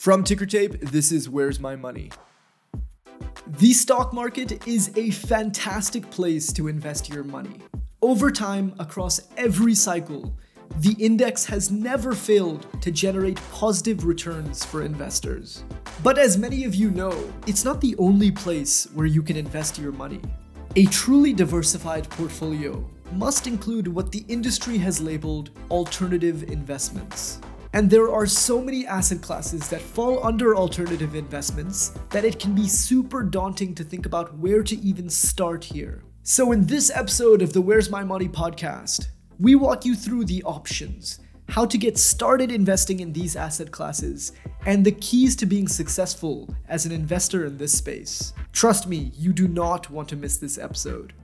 From Tickertape, this is Where's My Money? The stock market is a fantastic place to invest your money. Over time, across every cycle, the index has never failed to generate positive returns for investors. But as many of you know, it's not the only place where you can invest your money. A truly diversified portfolio must include what the industry has labeled alternative investments. And there are so many asset classes that fall under alternative investments that it can be super daunting to think about where to even start here. So, in this episode of the Where's My Money podcast, we walk you through the options, how to get started investing in these asset classes, and the keys to being successful as an investor in this space. Trust me, you do not want to miss this episode.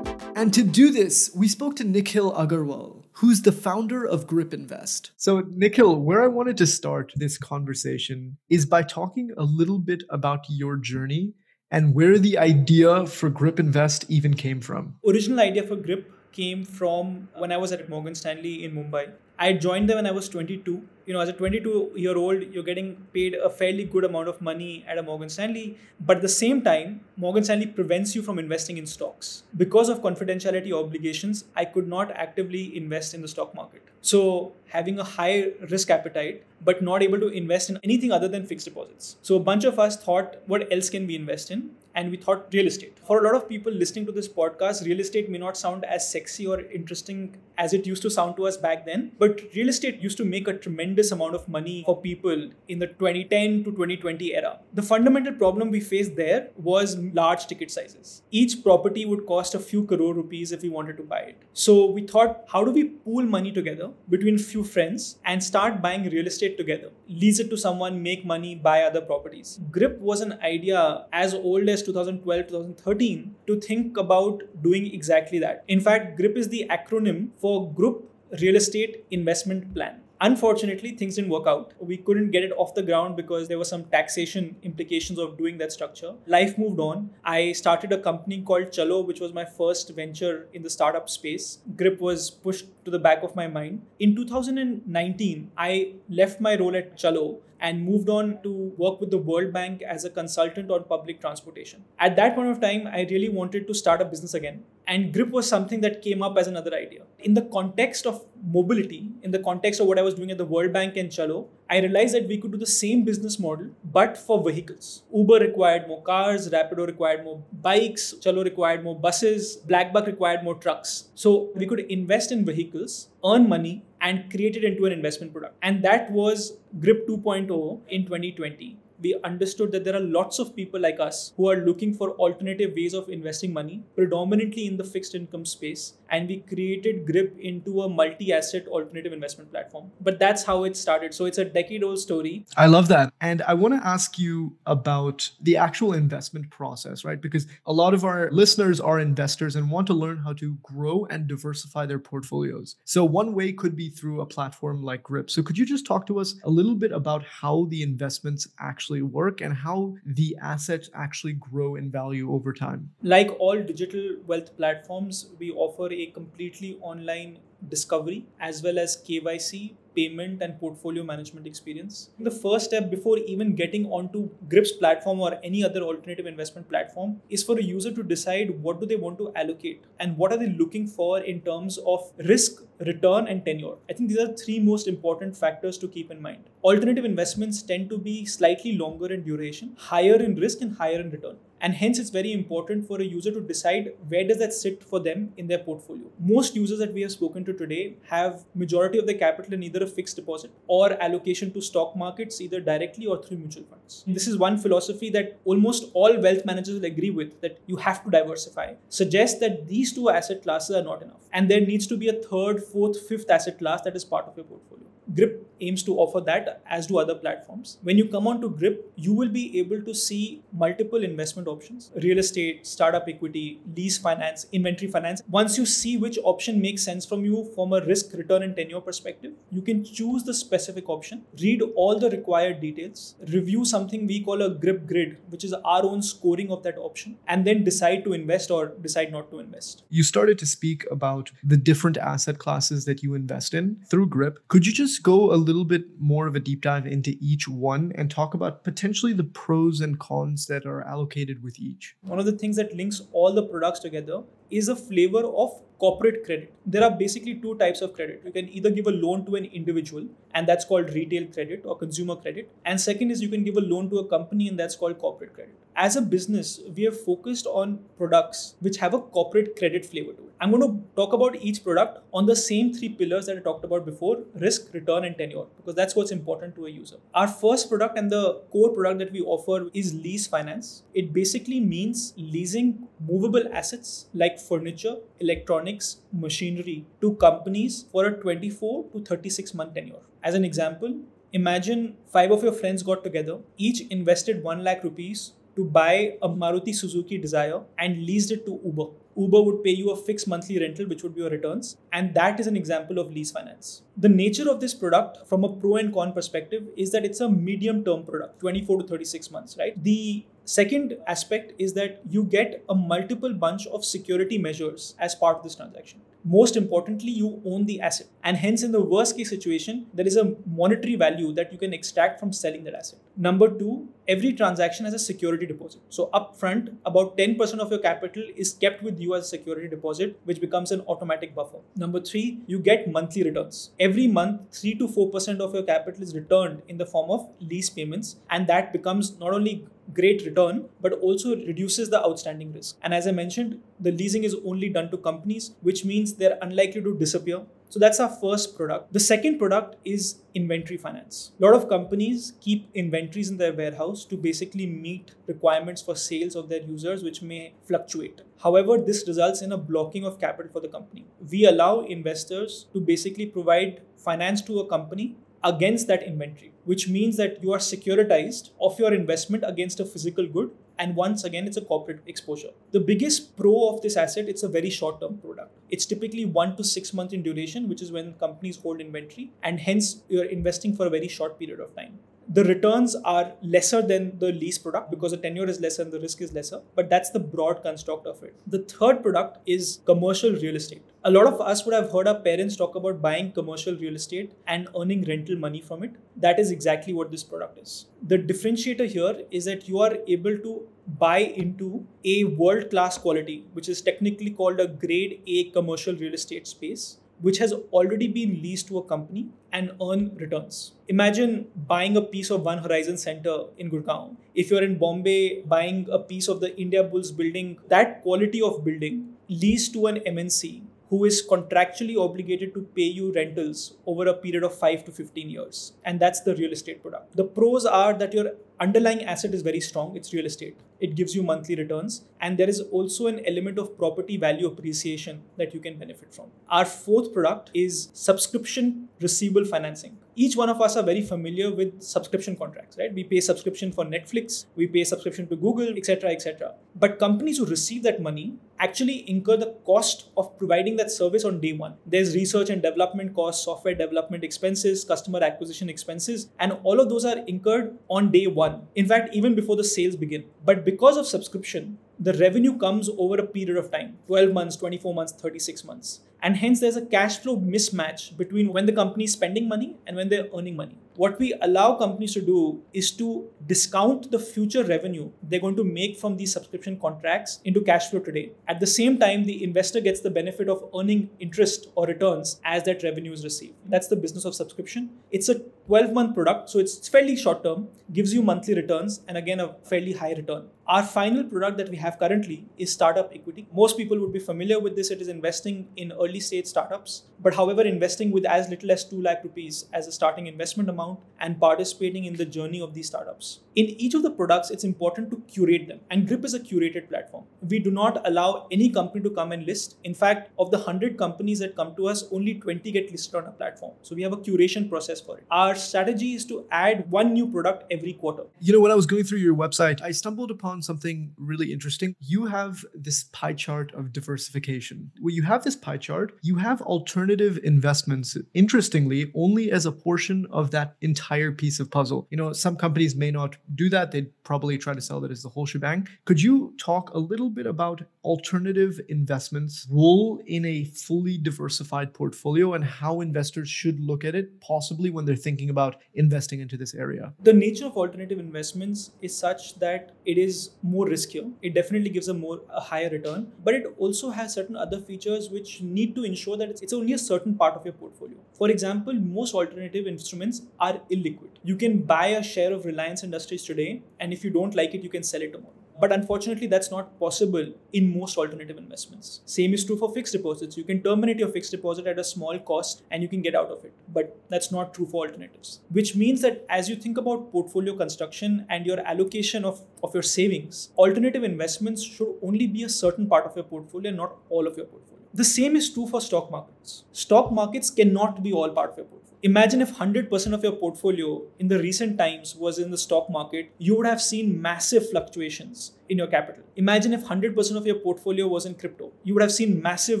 And to do this, we spoke to Nikhil Agarwal, who's the founder of Grip Invest. So, Nikhil, where I wanted to start this conversation is by talking a little bit about your journey and where the idea for Grip Invest even came from. Original idea for Grip came from when I was at Morgan Stanley in Mumbai. I joined them when I was 22 you know, as a 22 year old, you're getting paid a fairly good amount of money at a Morgan Stanley. But at the same time, Morgan Stanley prevents you from investing in stocks. Because of confidentiality obligations, I could not actively invest in the stock market. So, having a high risk appetite, but not able to invest in anything other than fixed deposits. So, a bunch of us thought, what else can we invest in? And we thought real estate. For a lot of people listening to this podcast, real estate may not sound as sexy or interesting as it used to sound to us back then, but real estate used to make a tremendous amount of money for people in the 2010 to 2020 era. The fundamental problem we faced there was large ticket sizes. Each property would cost a few crore rupees if we wanted to buy it. So we thought, how do we pool money together between a few friends and start buying real estate together? Lease it to someone, make money, buy other properties. GRIP was an idea as old as 2012, 2013 to think about doing exactly that. In fact, GRIP is the acronym for Group Real Estate Investment Plan. Unfortunately, things didn't work out. We couldn't get it off the ground because there were some taxation implications of doing that structure. Life moved on. I started a company called Chalo, which was my first venture in the startup space. Grip was pushed to the back of my mind. In 2019, I left my role at Chalo and moved on to work with the World Bank as a consultant on public transportation. At that point of time, I really wanted to start a business again. And Grip was something that came up as another idea. In the context of mobility, in the context of what I was doing at the World Bank and Chalo, I realized that we could do the same business model, but for vehicles. Uber required more cars, Rapido required more bikes, Chalo required more buses, Blackbuck required more trucks. So we could invest in vehicles, earn money, and create it into an investment product. And that was Grip 2.0 in 2020 we understood that there are lots of people like us who are looking for alternative ways of investing money, predominantly in the fixed income space. And we created GRIP into a multi asset alternative investment platform. But that's how it started. So it's a decade old story. I love that. And I want to ask you about the actual investment process, right? Because a lot of our listeners are investors and want to learn how to grow and diversify their portfolios. So one way could be through a platform like GRIP. So could you just talk to us a little bit about how the investments actually work and how the assets actually grow in value over time? Like all digital wealth platforms, we offer a completely online discovery as well as KYC, payment, and portfolio management experience. The first step before even getting onto Grip's platform or any other alternative investment platform is for a user to decide what do they want to allocate and what are they looking for in terms of risk, return, and tenure. I think these are three most important factors to keep in mind. Alternative investments tend to be slightly longer in duration, higher in risk, and higher in return and hence it's very important for a user to decide where does that sit for them in their portfolio. Most users that we have spoken to today have majority of their capital in either a fixed deposit or allocation to stock markets either directly or through mutual funds. Hmm. This is one philosophy that almost all wealth managers will agree with that you have to diversify. Suggests that these two asset classes are not enough. And there needs to be a third fourth fifth asset class that is part of your portfolio Grip aims to offer that, as do other platforms. When you come on to Grip, you will be able to see multiple investment options real estate, startup equity, lease finance, inventory finance. Once you see which option makes sense from you from a risk, return, and tenure perspective, you can choose the specific option, read all the required details, review something we call a Grip grid, which is our own scoring of that option, and then decide to invest or decide not to invest. You started to speak about the different asset classes that you invest in through Grip. Could you just go a little bit more of a deep dive into each one and talk about potentially the pros and cons that are allocated with each? One of the things that links all the products together is a flavor of corporate credit. There are basically two types of credit. You can either give a loan to an individual, and that's called retail credit or consumer credit. And second is you can give a loan to a company, and that's called corporate credit. As a business, we have focused on products which have a corporate credit flavor to it. I'm going to talk about each product on the same three pillars that I talked about before risk, return, and tenure, because that's what's important to a user. Our first product and the core product that we offer is lease finance. It basically means leasing movable assets like furniture, electronics, machinery to companies for a 24 to 36 month tenure. As an example, imagine five of your friends got together, each invested 1 lakh rupees to buy a Maruti Suzuki Dzire and leased it to Uber. Uber would pay you a fixed monthly rental, which would be your returns. And that is an example of lease finance. The nature of this product, from a pro and con perspective, is that it's a medium term product, 24 to 36 months, right? The Second aspect is that you get a multiple bunch of security measures as part of this transaction. Most importantly, you own the asset. And hence, in the worst case situation, there is a monetary value that you can extract from selling that asset. Number two, every transaction has a security deposit. So, upfront, about 10% of your capital is kept with you as a security deposit, which becomes an automatic buffer. Number three, you get monthly returns. Every month, 3 to 4% of your capital is returned in the form of lease payments. And that becomes not only great return, but also reduces the outstanding risk. And as I mentioned, the leasing is only done to companies, which means they're unlikely to disappear. So that's our first product. The second product is inventory finance. A lot of companies keep inventories in their warehouse to basically meet requirements for sales of their users, which may fluctuate. However, this results in a blocking of capital for the company. We allow investors to basically provide finance to a company against that inventory, which means that you are securitized of your investment against a physical good. And once again, it's a corporate exposure. The biggest pro of this asset, it's a very short term product. It's typically one to six months in duration, which is when companies hold inventory, and hence you're investing for a very short period of time the returns are lesser than the lease product because the tenure is lesser and the risk is lesser but that's the broad construct of it. The third product is commercial real estate. A lot of us would have heard our parents talk about buying commercial real estate and earning rental money from it. That is exactly what this product is. The differentiator here is that you are able to buy into a world class quality which is technically called a grade a commercial real estate space which has already been leased to a company and earn returns. Imagine buying a piece of One Horizon Center in Gurgaon. If you're in Bombay buying a piece of the Indiabulls building, that quality of building leased to an MNC who is contractually obligated to pay you rentals over a period of 5 to 15 years. And that's the real estate product. The pros are that your underlying asset is very strong, it's real estate. It gives you monthly returns and there is also an element of property value appreciation that you can benefit from. Our fourth product is subscription receivable financing. Each one of us are very familiar with subscription contracts right? We pay subscription for netflix we pay subscription to google etc etc but companies who receive that money actually incur the cost of providing that service on day one. There's research and development costs software development expenses customer acquisition expenses and all of those are incurred on day one in fact even before the sales begin but because of subscription, the revenue comes over a period of time 12 months, 24 months, 36 months. And hence, there's a cash flow mismatch between when the company is spending money and when they're earning money what we allow companies to do is to discount the future revenue they're going to make from these subscription contracts into cash flow today. At the same time, the investor gets the benefit of earning interest or returns as that revenue is received. That's the business of subscription. It's a 12 month product, so it's fairly short term, gives you monthly returns, and again, a fairly high return. Our final product that we have currently is startup equity. Most people would be familiar with this. It is investing in early stage startups, but however, investing with as little as 2 lakh rupees as a starting investment amount and participating in the journey of these startups. In each of the products, it's important to curate them. And Grip is a curated platform. We do not allow any company to come and list. In fact, of the 100 companies that come to us, only 20 get listed on a platform. So we have a curation process for it. Our strategy is to add one new product every quarter. You know, when I was going through your website, I stumbled upon something really interesting. You have this pie chart of diversification. When you have this pie chart, you have alternative investments, interestingly, only as a portion of that entire piece of puzzle. You know, some companies may not do that. They'd probably try to sell that as the whole shebang. Could you talk a little bit about alternative investments' role in a fully diversified portfolio and how investors should look at it, possibly when they're thinking about investing into this area? The nature of alternative investments is such that it is more riskier. It definitely gives a more a higher return, but it also has certain other features which need to ensure that it's, only a certain part of your portfolio. For example, most alternative instruments are illiquid. You can buy a share of Reliance Industries today, and if you don't like it, you can sell it tomorrow. But unfortunately, that's not possible in most alternative investments. Same is true for fixed deposits. You can terminate your fixed deposit at a small cost and you can get out of it. But that's not true for alternatives. Which means that as you think about portfolio construction and your allocation of, of your savings, alternative investments should only be a certain part of your portfolio, not all of your portfolio. The same is true for stock markets. Stock markets cannot be all part of your portfolio imagine if 100% of your portfolio in the recent times was in the stock market, you would have seen massive fluctuations in your capital. Imagine if 100% of your portfolio was in crypto, you would have seen massive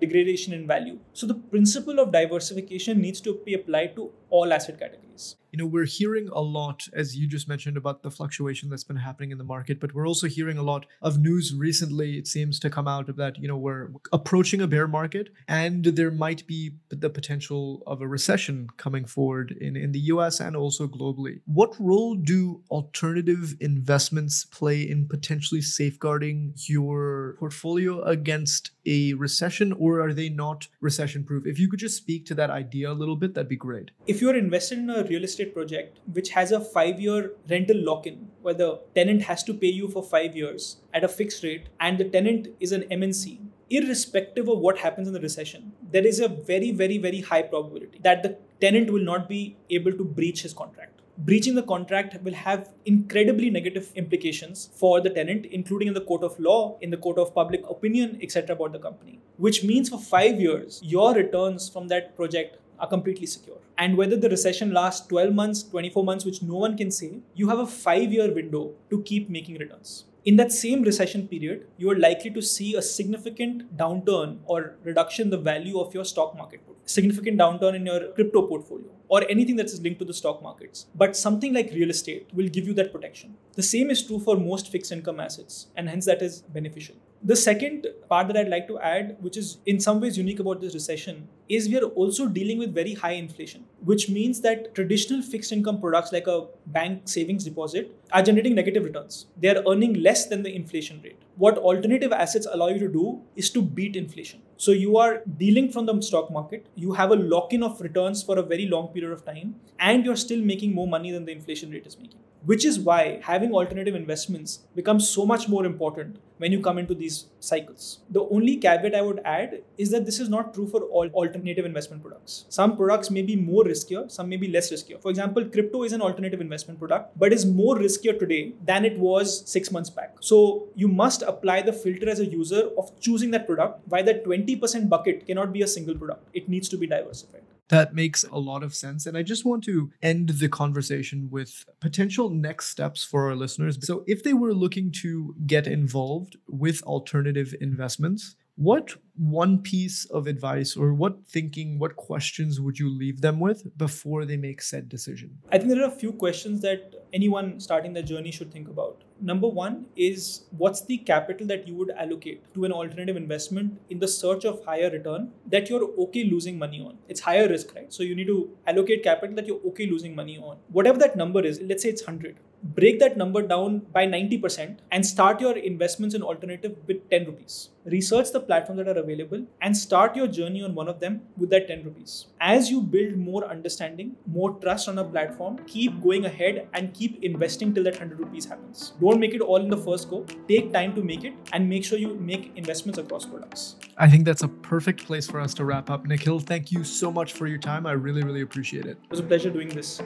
degradation in value. So the principle of diversification needs to be applied to all asset categories you know we're hearing a lot as you just mentioned about the fluctuation that's been happening in the market but we're also hearing a lot of news recently it seems to come out of that you know we're approaching a bear market and there might be the potential of a recession coming forward in, in the US and also globally what role do alternative investments play in potentially safeguarding your portfolio against a recession or are they not recession proof if you could just speak to that idea a little bit that'd be great if you're invested in a real estate estate project which has a five year rental lock in where the tenant has to pay you for five years at a fixed rate and the tenant is an MNC, irrespective of what happens in the recession, there is a very, very, very high probability that the tenant will not be able to breach his contract. Breaching the contract will have incredibly negative implications for the tenant, including in the court of law, in the court of public opinion, etc., about the company. Which means for five years, your returns from that project are completely secure. And whether the recession lasts 12 months, 24 months, which no one can say, you have a five year window to keep making returns. In that same recession period, you are likely to see a significant downturn or reduction the value of your stock market, significant downturn in your crypto portfolio, or anything that is linked to the stock markets. But something like real estate will give you that protection. The same is true for most fixed income assets, and hence that is beneficial. The second part that I'd like to add, which is in some ways unique about this recession, is we are also dealing with very high inflation, which means that traditional fixed income products like a bank savings deposit are generating negative returns. They are earning less than the inflation rate. What alternative assets allow you to do is to beat inflation. So you are dealing from the stock market, you have a lock in of returns for a very long period of time, and you're still making more money than the inflation rate is making which is why having alternative investments becomes so much more important when you come into these cycles. The only caveat I would add is that this is not true for all alternative investment products. Some products may be more riskier, some may be less riskier. For example, crypto is an alternative investment product, but is more riskier today than it was six months back. So you must apply the filter as a user of choosing that product. Why that 20% bucket cannot be a single product, it needs to be diversified. That makes a lot of sense. And I just want to end the conversation with potential next steps for our listeners. So, if they were looking to get involved with alternative investments, what one piece of advice or what thinking, what questions would you leave them with before they make said decision? I think there are a few questions that anyone starting their journey should think about. Number one is what's the capital that you would allocate to an alternative investment in the search of higher return that you're okay losing money on? It's higher risk, right? So you need to allocate capital that you're okay losing money on. Whatever that number is, let's say it's 100 break that number down by 90% and start your investments in alternative with 10 rupees. Research the platforms that are available and start your journey on one of them with that 10 rupees. As you build more understanding, more trust on a platform, keep going ahead and keep investing till that 100 rupees happens. Don't make it all in the first go. Take time to make it and make sure you make investments across products. I think that's a perfect place for us to wrap up. Nikhil, thank you so much for your time. I really, really appreciate it. It was a pleasure doing this.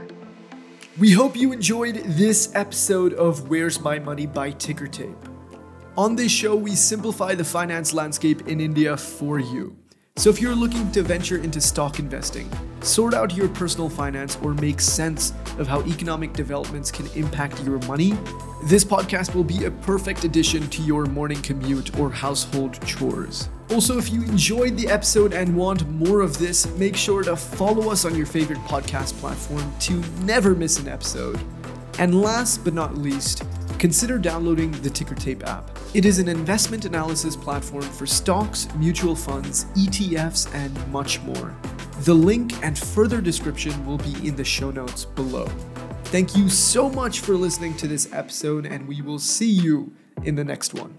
We hope you enjoyed this episode of Where's My Money by Tickertape. On this show, we simplify the finance landscape in India for you. So if you're looking to venture into stock investing, sort out your personal finance, or make sense of how economic developments can impact your money, this podcast will be a perfect addition to your morning commute or household chores. Also, if you enjoyed the episode and want more of this, make sure to follow us on your favorite podcast platform to never miss an episode. And last but not least, consider downloading the Tickertape app. It is an investment analysis platform for stocks, mutual funds, ETFs, and much more. The link and further description will be in the show notes below. Thank you so much for listening to this episode, and we will see you in the next one.